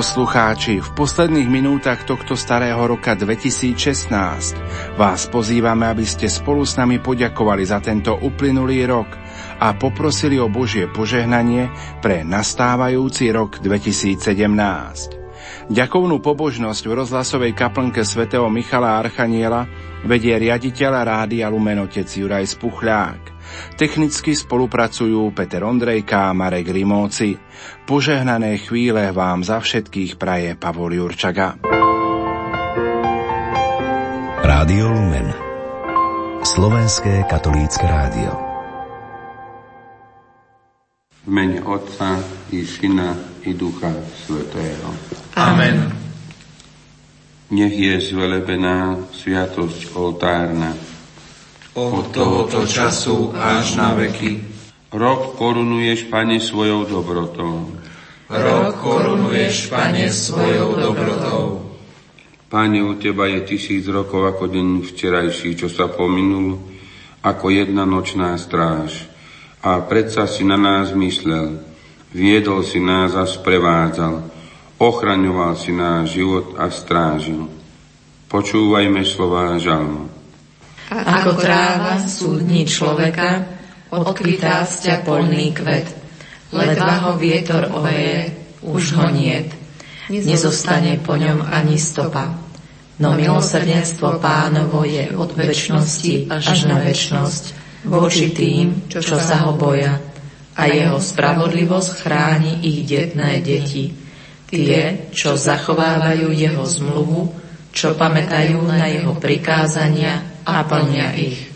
Poslucháči, v posledných minútach tohto starého roka 2016 vás pozývame, aby ste spolu s nami poďakovali za tento uplynulý rok a poprosili o Božie požehnanie pre nastávajúci rok 2017. Ďakovnú pobožnosť v rozhlasovej kaplnke svätého Michala Archaniela vedie riaditeľ Rádia Lumenotec Juraj Spuchľák. Technicky spolupracujú Peter Ondrejka a Marek Rimóci. Požehnané chvíle vám za všetkých praje Pavol Jurčaga. Rádio Lumen Slovenské katolícke rádio V mene Otca i Syna i Ducha Svetého. Amen. Nech je zvelebená sviatosť oltárna od tohoto času až na veky. Rok korunuješ, Pane, svojou dobrotou. Rok korunuješ, Pane, svojou dobrotou. Pane, u Teba je tisíc rokov ako deň včerajší, čo sa pominul, ako jedna nočná stráž. A predsa si na nás myslel, viedol si nás a sprevádzal, ochraňoval si náš život a strážil. Počúvajme slová žalmu. Ako tráva sú dni človeka, odkvitá z ťa polný kvet. Ledva ho vietor oveje, už ho niet. Nezostane po ňom ani stopa. No milosrdenstvo pánovo je od väčšnosti až na väčšnosť voči tým, čo sa ho boja. A jeho spravodlivosť chráni ich detné deti. Tie, čo zachovávajú jeho zmluvu, čo pamätajú na jeho prikázania a ich.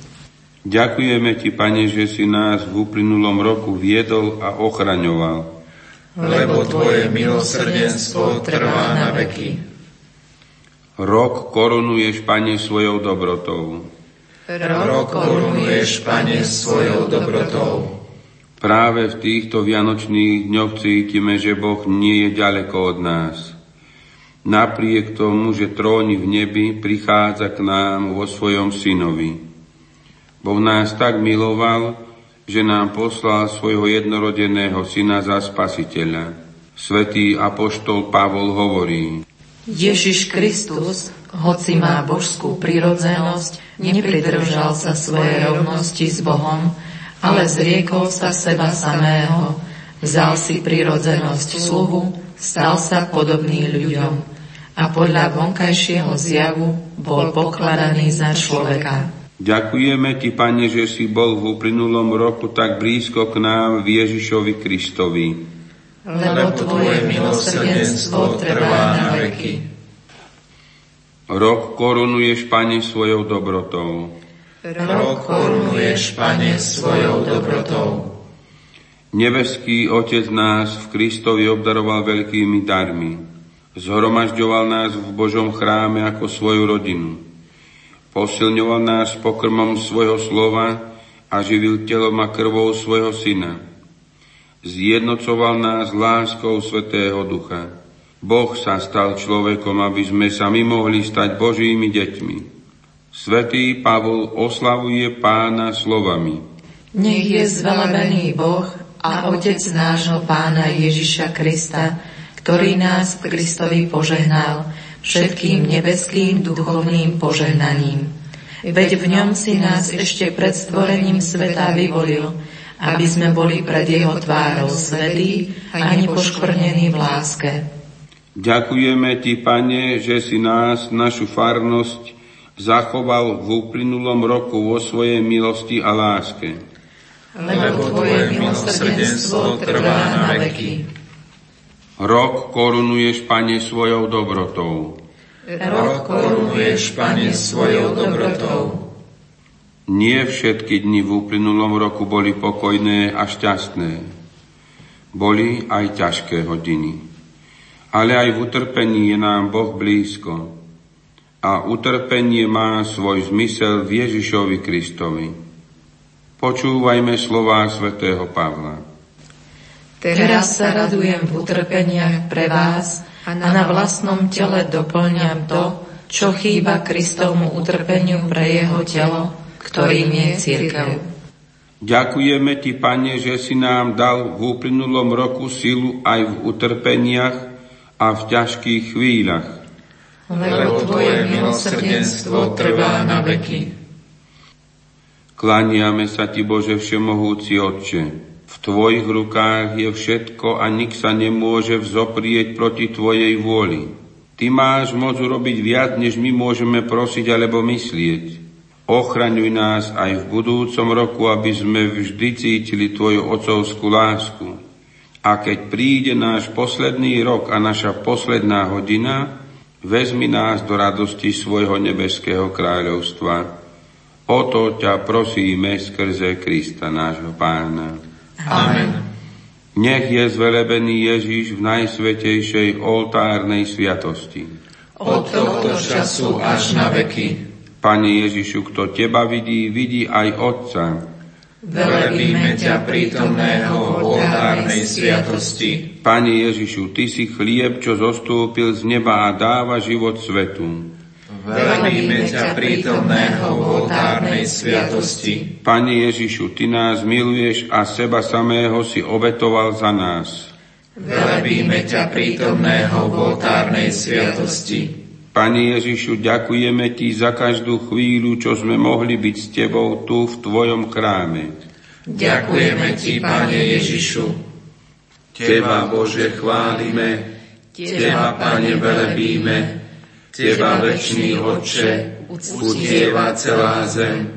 Ďakujeme Ti, Pane, že si nás v uplynulom roku viedol a ochraňoval. Lebo Tvoje milosrdenstvo trvá na veky. Rok korunuješ, Pane, svojou dobrotou. Rok korunuješ, Pane, svojou dobrotou. Práve v týchto vianočných dňoch cítime, že Boh nie je ďaleko od nás. Napriek tomu, že tróni v nebi, prichádza k nám vo svojom synovi. Boh nás tak miloval, že nám poslal svojho jednorodeného syna za spasiteľa. Svetý apoštol Pavol hovorí, Ježiš Kristus, hoci má božskú prirodzenosť, nepridržal sa svojej rovnosti s Bohom, ale zriekol sa seba samého, vzal si prirodzenosť sluhu, stal sa podobný ľuďom a podľa vonkajšieho zjavu bol pokladaný za človeka. Ďakujeme Ti, Pane, že si bol v uplynulom roku tak blízko k nám v Ježišovi Kristovi. Lebo Tvoje milosrdenstvo trvá na veky. Rok korunuješ, Pane, svojou dobrotou. Rok korunuješ, Pane, svojou dobrotou. Nebeský Otec nás v Kristovi obdaroval veľkými darmi Zhromažďoval nás v Božom chráme ako svoju rodinu. Posilňoval nás pokrmom svojho slova a živil telom a krvou svojho syna. Zjednocoval nás láskou Svetého Ducha. Boh sa stal človekom, aby sme sa my mohli stať Božími deťmi. Svetý Pavol oslavuje pána slovami. Nech je zvelebený Boh a Otec nášho pána Ježiša Krista, ktorý nás v Kristovi požehnal všetkým nebeským duchovným požehnaním. Veď v ňom si nás ešte pred stvorením sveta vyvolil, aby sme boli pred jeho tvárou svetí a nepoškvrnení v láske. Ďakujeme Ti, Pane, že si nás, našu farnosť, zachoval v uplynulom roku vo svojej milosti a láske. Lebo Tvoje milosrdenstvo trvá na veky. Rok korunuješ, Pane, svojou dobrotou. Rok korunuješ, Pane, svojou dobrotou. Nie všetky dni v uplynulom roku boli pokojné a šťastné. Boli aj ťažké hodiny. Ale aj v utrpení je nám Boh blízko. A utrpenie má svoj zmysel v Ježišovi Kristovi. Počúvajme slová svätého Pavla. Teraz sa radujem v utrpeniach pre vás a na vlastnom tele doplňam to, čo chýba Kristovmu utrpeniu pre jeho telo, ktorým je církev. Ďakujeme Ti, Pane, že si nám dal v uplynulom roku silu aj v utrpeniach a v ťažkých chvíľach. Lebo Tvoje milosrdenstvo trvá na veky. Klaniame sa Ti, Bože Všemohúci Otče. V Tvojich rukách je všetko a nik sa nemôže vzoprieť proti Tvojej vôli. Ty máš moc urobiť viac, než my môžeme prosiť alebo myslieť. Ochraňuj nás aj v budúcom roku, aby sme vždy cítili Tvoju ocovskú lásku. A keď príde náš posledný rok a naša posledná hodina, vezmi nás do radosti svojho nebeského kráľovstva O to ťa prosíme skrze Krista nášho pána. Amen. Nech je zvelebený Ježiš v najsvetejšej oltárnej sviatosti. Od tohto času až na veky. Pane Ježišu, kto teba vidí, vidí aj Otca. Velebíme ťa prítomného v oltárnej sviatosti. Pane Ježišu, Ty si chlieb, čo zostúpil z neba a dáva život svetu. Velebíme ťa prítomného v oltárnej sviatosti. Pane Ježišu, Ty nás miluješ a seba samého si obetoval za nás. Velebíme ťa prítomného v oltárnej sviatosti. Pane Ježišu, ďakujeme Ti za každú chvíľu, čo sme mohli byť s Tebou tu v Tvojom chráme. Ďakujeme Ti, Pane Ježišu. Teba, Bože, chválime, Teba, Pane, velebíme, Teba, večný Otče, utieva celá zem.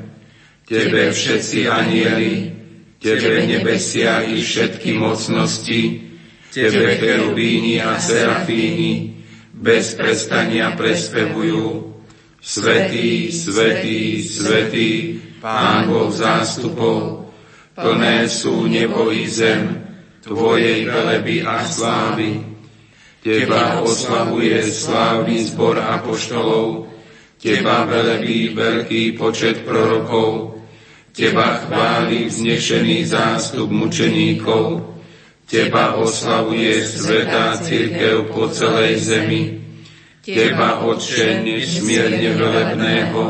Tebe všetci anieli, Tebe nebesia i všetky mocnosti, Tebe cherubíni a serafíni, bez prestania prespevujú. Svetý, svetý, svetý, Pán Boh zástupov, plné sú nebo i zem, Tvojej veleby a slávy. Teba oslavuje slávny zbor apoštolov, Teba velebí veľký počet prorokov, Teba chváli vznešený zástup mučeníkov, Teba oslavuje svetá církev po celej zemi, Teba, Otče, nesmierne velebného,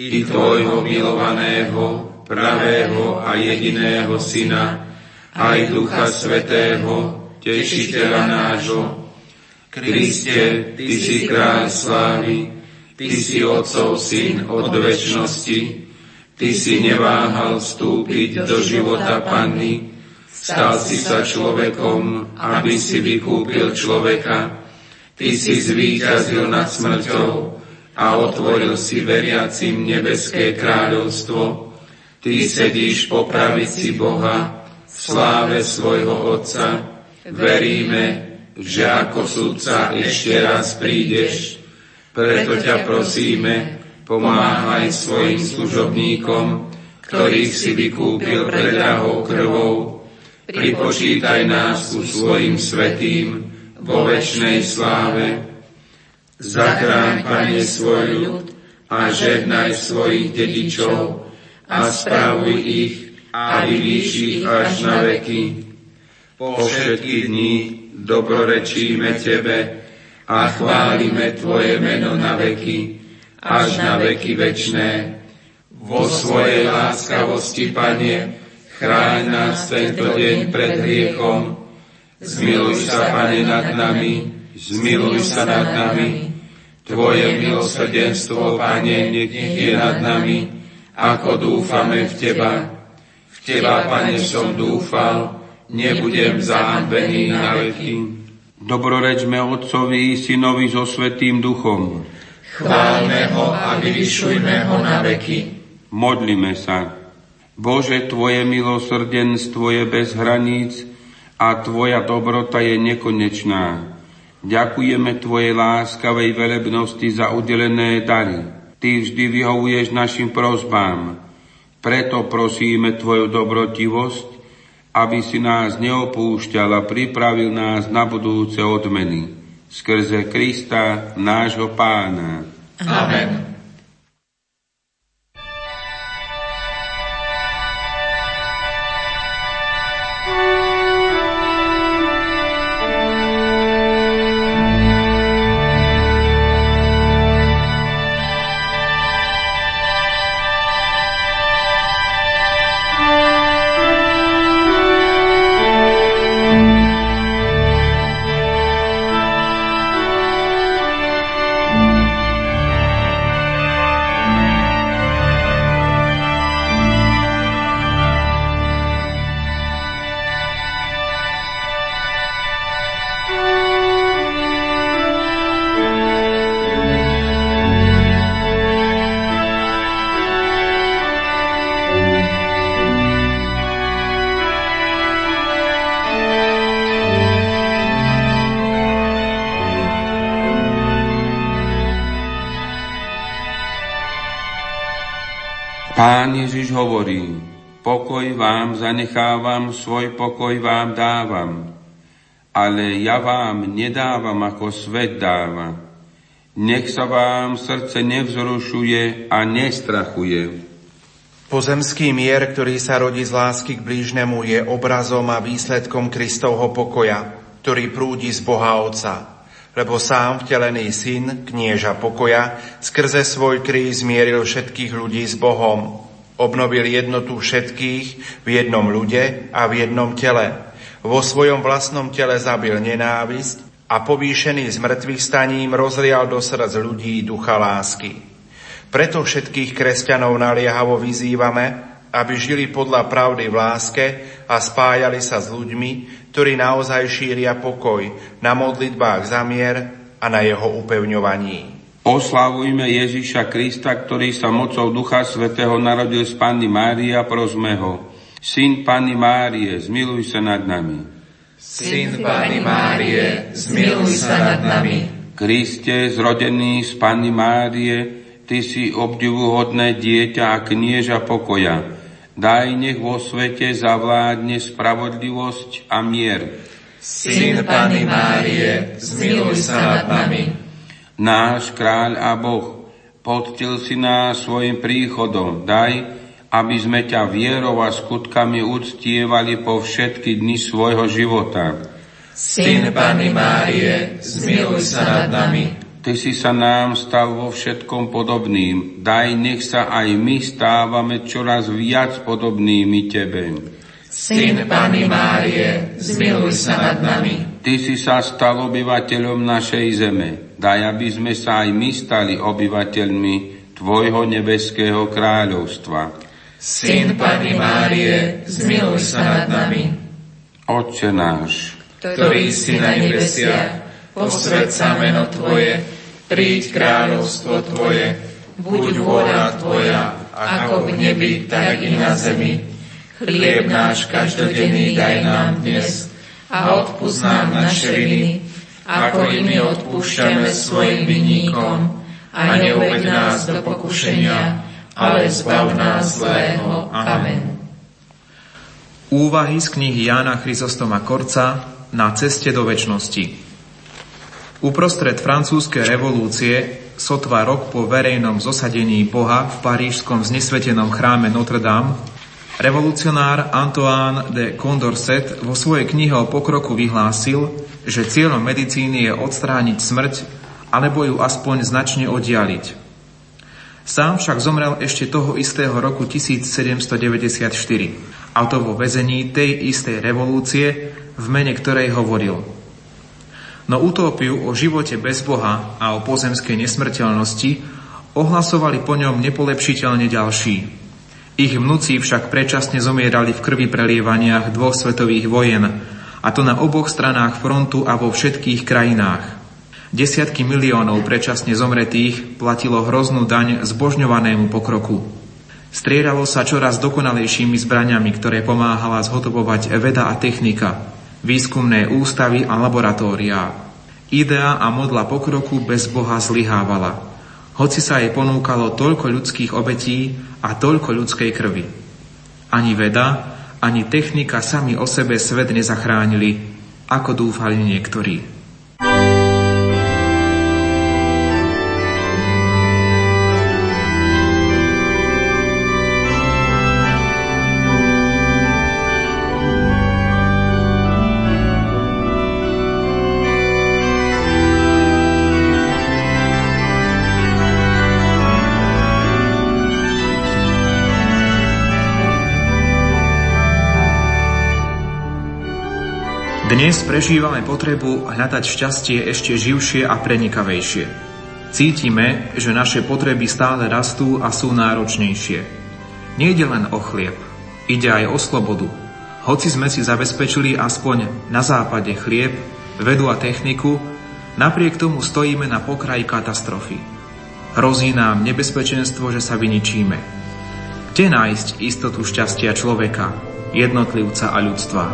i Tvojho milovaného, pravého a jediného Syna, aj Ducha Svetého, Tešiteľa nášho, Kriste, Ty si kráľ slávy, Ty si Otcov syn od väčšnosti, Ty si neváhal vstúpiť do života Panny, stal si sa človekom, aby si vykúpil človeka, Ty si zvíťazil nad smrťou a otvoril si veriacim nebeské kráľovstvo. Ty sedíš po pravici Boha v sláve svojho Otca. Veríme, že ako sudca ešte raz prídeš. Preto ťa prosíme, pomáhaj svojim služobníkom, ktorých si vykúpil predrahou krvou. Pripočítaj nás ku svojim svetým vo večnej sláve. Zachráň, Pane, svoj ľud a žehnaj svojich dedičov a spravuj ich a vyvýš ich až na veky. Po všetky dní dobrorečíme Tebe a chválime Tvoje meno na veky, až na veky večné. Vo svojej láskavosti, Pane, chráň nás tento deň pred hriechom. Zmiluj sa, Pane, nad nami, zmiluj sa nad nami. Tvoje milosrdenstvo, Pane, nech je nad nami, ako dúfame v Teba. V Teba, Pane, som dúfal, nebudem zahambený na veky. Dobrorečme Otcovi Synovi so Svetým Duchom. Chválme ho a vyvyšujme ho na veky. Modlime sa. Bože, Tvoje milosrdenstvo je bez hraníc a Tvoja dobrota je nekonečná. Ďakujeme Tvojej láskavej velebnosti za udelené dary. Ty vždy vyhovuješ našim prozbám. Preto prosíme Tvoju dobrotivosť, aby si nás neopúšťal a pripravil nás na budúce odmeny. Skrze Krista, nášho pána. Amen. Pán Ježiš hovorí, pokoj vám zanechávam, svoj pokoj vám dávam, ale ja vám nedávam ako svet dáva. Nech sa vám srdce nevzrušuje a nestrachuje. Pozemský mier, ktorý sa rodí z lásky k blížnemu, je obrazom a výsledkom Kristovho pokoja, ktorý prúdi z Boha Otca. Lebo sám vtelený syn, knieža pokoja, skrze svoj kríž zmieril všetkých ľudí s Bohom. Obnovil jednotu všetkých v jednom ľude a v jednom tele. Vo svojom vlastnom tele zabil nenávisť a povýšený z mŕtvych staním rozlial do srdc ľudí ducha lásky. Preto všetkých kresťanov naliehavo vyzývame, aby žili podľa pravdy v láske a spájali sa s ľuďmi, ktorí naozaj šíria pokoj na modlitbách za mier a na jeho upevňovaní. Oslavujme Ježiša Krista, ktorý sa mocou Ducha Svetého narodil z Panny Márie a prosme ho. Syn Panny Márie, zmiluj sa nad nami. Syn Panny Márie, zmiluj sa nad nami. Kriste, zrodený z Panny Márie, Ty si obdivuhodné dieťa a knieža pokoja. Daj nech vo svete zavládne spravodlivosť a mier. Syn Pany Márie, zmiluj sa nad nami. Náš kráľ a Boh, podtil si nás svojim príchodom. Daj, aby sme ťa vierou a skutkami uctievali po všetky dni svojho života. Syn Pany Márie, zmiluj sa nad nami. Ty si sa nám stal vo všetkom podobným. Daj, nech sa aj my stávame čoraz viac podobnými Tebe. Syn Pany Márie, zmiluj sa nad nami. Ty si sa stal obyvateľom našej zeme. Daj, aby sme sa aj my stali obyvateľmi Tvojho nebeského kráľovstva. Syn Pany Márie, zmiluj sa nad nami. Otče náš, ktorý si na nebesiach, posved sa meno Tvoje, príď kráľovstvo Tvoje, buď vôľa Tvoja, ako v nebi, tak i na zemi. Chlieb náš každodenný daj nám dnes a odpúsť nám naše viny, ako i my odpúšťame svojim vinníkom a neuved nás do pokušenia, ale zbav nás zlého. Amen. Úvahy z knihy Jána Chryzostoma Korca na ceste do väčšnosti. Uprostred francúzskej revolúcie, sotva rok po verejnom zosadení Boha v parížskom znesvetenom chráme Notre Dame, revolucionár Antoine de Condorcet vo svojej knihe o pokroku vyhlásil, že cieľom medicíny je odstrániť smrť alebo ju aspoň značne oddialiť. Sám však zomrel ešte toho istého roku 1794, a to vo vezení tej istej revolúcie, v mene ktorej hovoril – no utópiu o živote bez Boha a o pozemskej nesmrteľnosti ohlasovali po ňom nepolepšiteľne ďalší. Ich vnúci však predčasne zomierali v krvi prelievaniach dvoch svetových vojen, a to na oboch stranách frontu a vo všetkých krajinách. Desiatky miliónov predčasne zomretých platilo hroznú daň zbožňovanému pokroku. Striedalo sa čoraz dokonalejšími zbraniami, ktoré pomáhala zhotovovať veda a technika, výskumné ústavy a laboratóriá. Idea a modla pokroku bez Boha zlyhávala, hoci sa jej ponúkalo toľko ľudských obetí a toľko ľudskej krvi. Ani veda, ani technika sami o sebe svet nezachránili, ako dúfali niektorí. Dnes prežívame potrebu hľadať šťastie ešte živšie a prenikavejšie. Cítime, že naše potreby stále rastú a sú náročnejšie. Nejde len o chlieb, ide aj o slobodu. Hoci sme si zabezpečili aspoň na západe chlieb, vedu a techniku, napriek tomu stojíme na pokraji katastrofy. Hrozí nám nebezpečenstvo, že sa vyničíme. Kde nájsť istotu šťastia človeka, jednotlivca a ľudstva?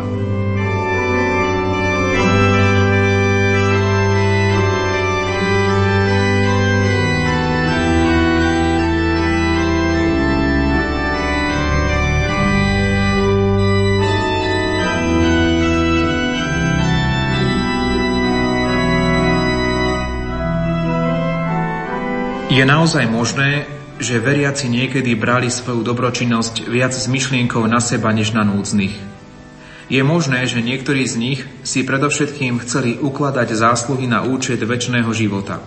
Je naozaj možné, že veriaci niekedy brali svoju dobročinnosť viac s myšlienkou na seba než na núdznych. Je možné, že niektorí z nich si predovšetkým chceli ukladať zásluhy na účet väčšného života.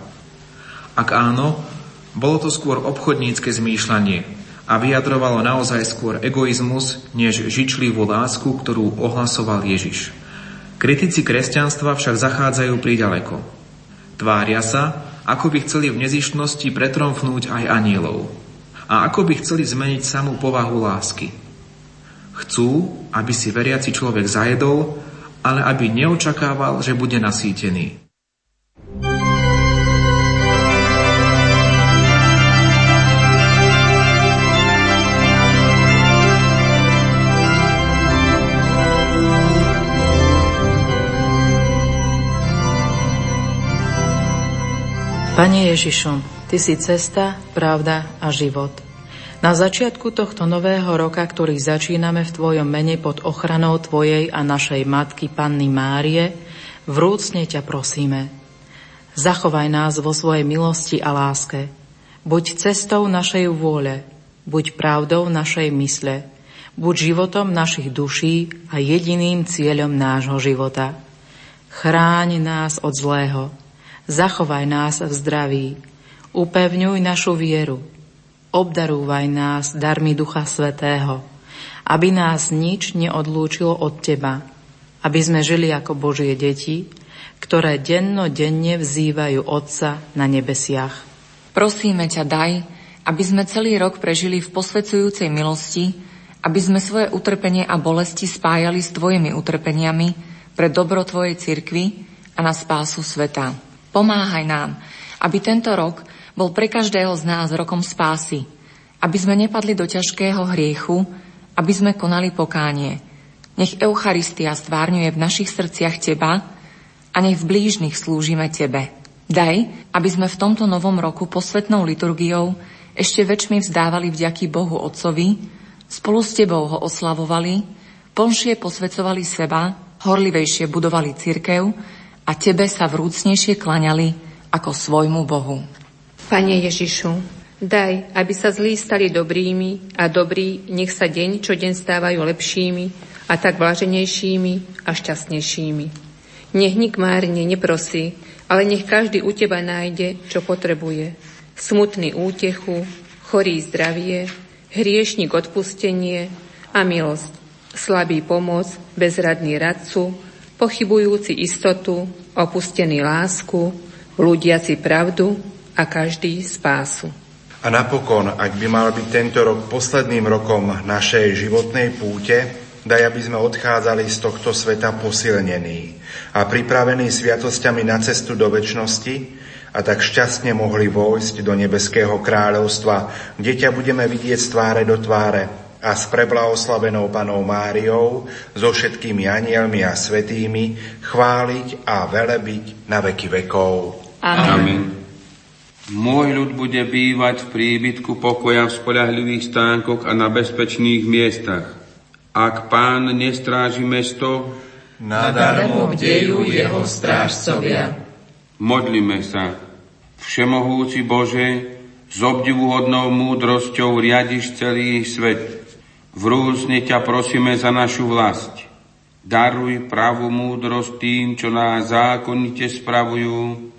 Ak áno, bolo to skôr obchodnícke zmýšľanie a vyjadrovalo naozaj skôr egoizmus, než žičlivú lásku, ktorú ohlasoval Ježiš. Kritici kresťanstva však zachádzajú príďaleko. Tvária sa, ako by chceli v nezištnosti pretromfnúť aj anielov. A ako by chceli zmeniť samú povahu lásky. Chcú, aby si veriaci človek zajedol, ale aby neočakával, že bude nasýtený. Pane Ježišu, Ty si cesta, pravda a život. Na začiatku tohto nového roka, ktorý začíname v Tvojom mene pod ochranou Tvojej a našej Matky Panny Márie, vrúcne ťa prosíme. Zachovaj nás vo svojej milosti a láske. Buď cestou našej vôle, buď pravdou našej mysle, buď životom našich duší a jediným cieľom nášho života. Chráň nás od zlého, Zachovaj nás v zdraví, upevňuj našu vieru, obdarúvaj nás darmi Ducha Svetého, aby nás nič neodlúčilo od Teba, aby sme žili ako Božie deti, ktoré denno denne vzývajú Otca na nebesiach. Prosíme ťa, daj, aby sme celý rok prežili v posvedzujúcej milosti, aby sme svoje utrpenie a bolesti spájali s Tvojimi utrpeniami pre dobro Tvojej cirkvi a na spásu sveta. Pomáhaj nám, aby tento rok bol pre každého z nás rokom spásy, aby sme nepadli do ťažkého hriechu, aby sme konali pokánie. Nech Eucharistia stvárňuje v našich srdciach Teba a nech v blížnych slúžime Tebe. Daj, aby sme v tomto novom roku posvetnou liturgiou ešte väčšmi vzdávali vďaky Bohu Otcovi, spolu s Tebou ho oslavovali, plnšie posvecovali seba, horlivejšie budovali cirkev, a Tebe sa vrúcnejšie klaňali ako svojmu Bohu. Pane Ježišu, daj, aby sa zlí stali dobrými a dobrí nech sa deň čo deň stávajú lepšími a tak blaženejšími a šťastnejšími. Nech nik márne neprosí, ale nech každý u Teba nájde, čo potrebuje. Smutný útechu, chorý zdravie, hriešnik odpustenie a milosť, slabý pomoc, bezradný radcu, pochybujúci istotu, opustený lásku, ľudiaci pravdu a každý spásu. A napokon, ak by mal byť tento rok posledným rokom našej životnej púte, daj, aby sme odchádzali z tohto sveta posilnení a pripravení sviatosťami na cestu do väčšnosti a tak šťastne mohli vojsť do nebeského kráľovstva, kde ťa budeme vidieť z tváre do tváre a s preblahoslavenou panou Máriou, so všetkými anielmi a svetými, chváliť a velebiť na veky vekov. Amen. Amen. Môj ľud bude bývať v príbytku pokoja v spolahlivých stánkoch a na bezpečných miestach. Ak pán nestráži mesto, nadarmo bdejú jeho strážcovia. Modlíme sa. Všemohúci Bože, s obdivuhodnou múdrosťou riadiš celý svet. Vrúcne ťa prosíme za našu vlast. Daruj pravú múdrosť tým, čo nás zákonite spravujú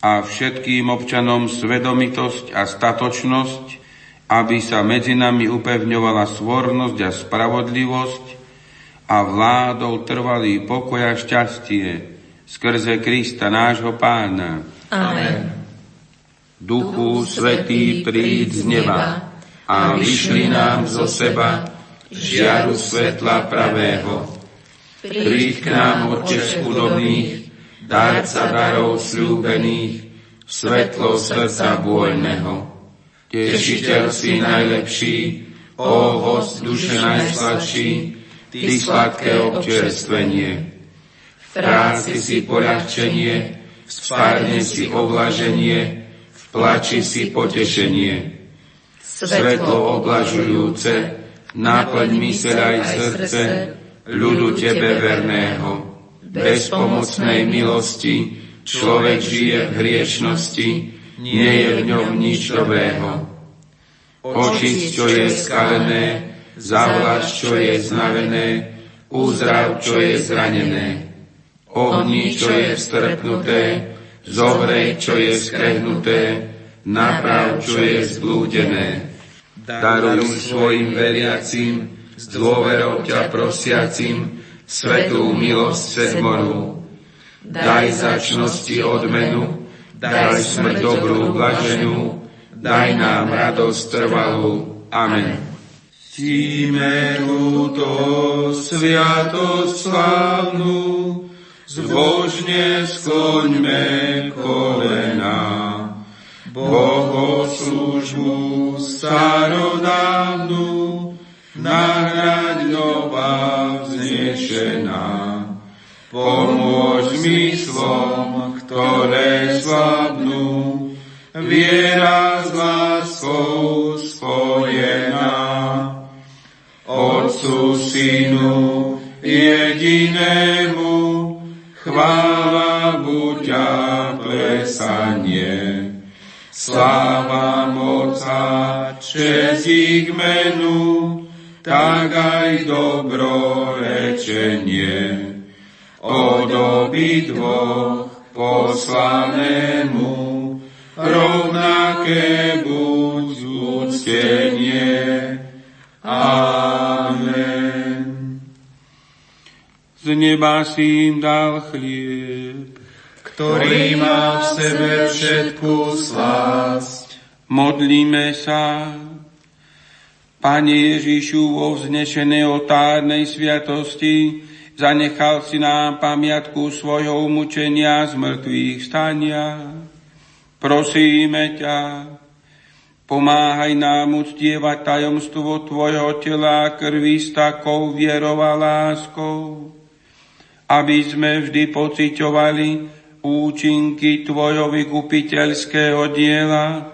a všetkým občanom svedomitosť a statočnosť, aby sa medzi nami upevňovala svornosť a spravodlivosť a vládol trvalý pokoj a šťastie skrze Krista nášho pána. Amen. Duchu Svetý príď z neba a vyšli nám zo seba žiaru svetla pravého. Príď k nám, Otče chudobných, dárca darov slúbených, svetlo srdca voľného. Tešiteľ si najlepší, o host duše najsladší, ty sladké občerstvenie. V práci si poľahčenie, v spárne si ovlaženie, v plači si potešenie. Svetlo oblažujúce, náplň myseľ aj srdce ľudu Tebe verného. Bez pomocnej milosti človek žije v hriešnosti, nie je v ňom nič dobrého. Očist, čo je skalené, zavlaž, čo je znavené, uzdrav, čo je zranené. Ohni, čo je strpnuté, zohrej, čo je skrehnuté, naprav, čo je zblúdené. Daruj svojim veriacim, s dôverou ťa prosiacim, svetú milosť cez moru. Daj začnosti odmenu, daj smrť dobrú blaženú, daj nám radosť trvalú. Amen. Ctíme túto sviatosť slávnu, zbožne skloňme kolena. Bohoslužbu starodávnu nahrať nová vznešená. Pomôž myslom, ktoré slabnú, viera s láskou spojená. Otcu, Synu, čest ich menu, tak aj dobrorečenie. Od obidvoch poslanému rovnaké buď úctenie. Amen. Z neba si im dal chlieb, ktorý má v sebe všetku slásť. Modlíme sa. Pane Ježišu, vo vznešenej otárnej sviatosti zanechal si nám pamiatku svojho umúčenia z mŕtvych stania. Prosíme ťa, pomáhaj nám uctievať tajomstvo Tvojho tela krvi s takou vierou a láskou, aby sme vždy pociťovali účinky Tvojho vykupiteľského diela,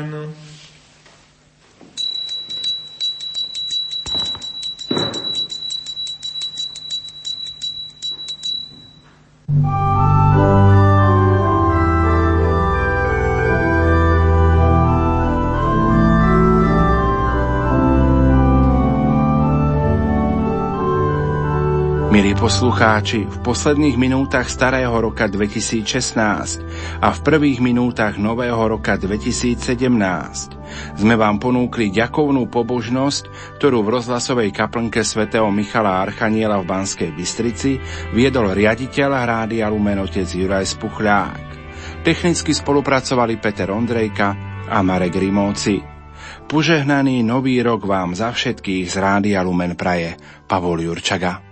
Poslucháči, v posledných minútach starého roka 2016 a v prvých minútach nového roka 2017 sme vám ponúkli ďakovnú pobožnosť, ktorú v rozhlasovej kaplnke svätého Michala Archaniela v Banskej Bystrici viedol riaditeľ Rádia Lumen otec Juraj Spuchľák. Technicky spolupracovali Peter Ondrejka a Marek Rimóci. Požehnaný nový rok vám za všetkých z Rádia Lumen praje Pavol Jurčaga.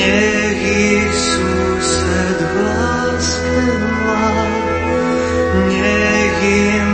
Nech ich sused v láske volá, nech im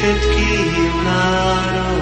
všetkým národom.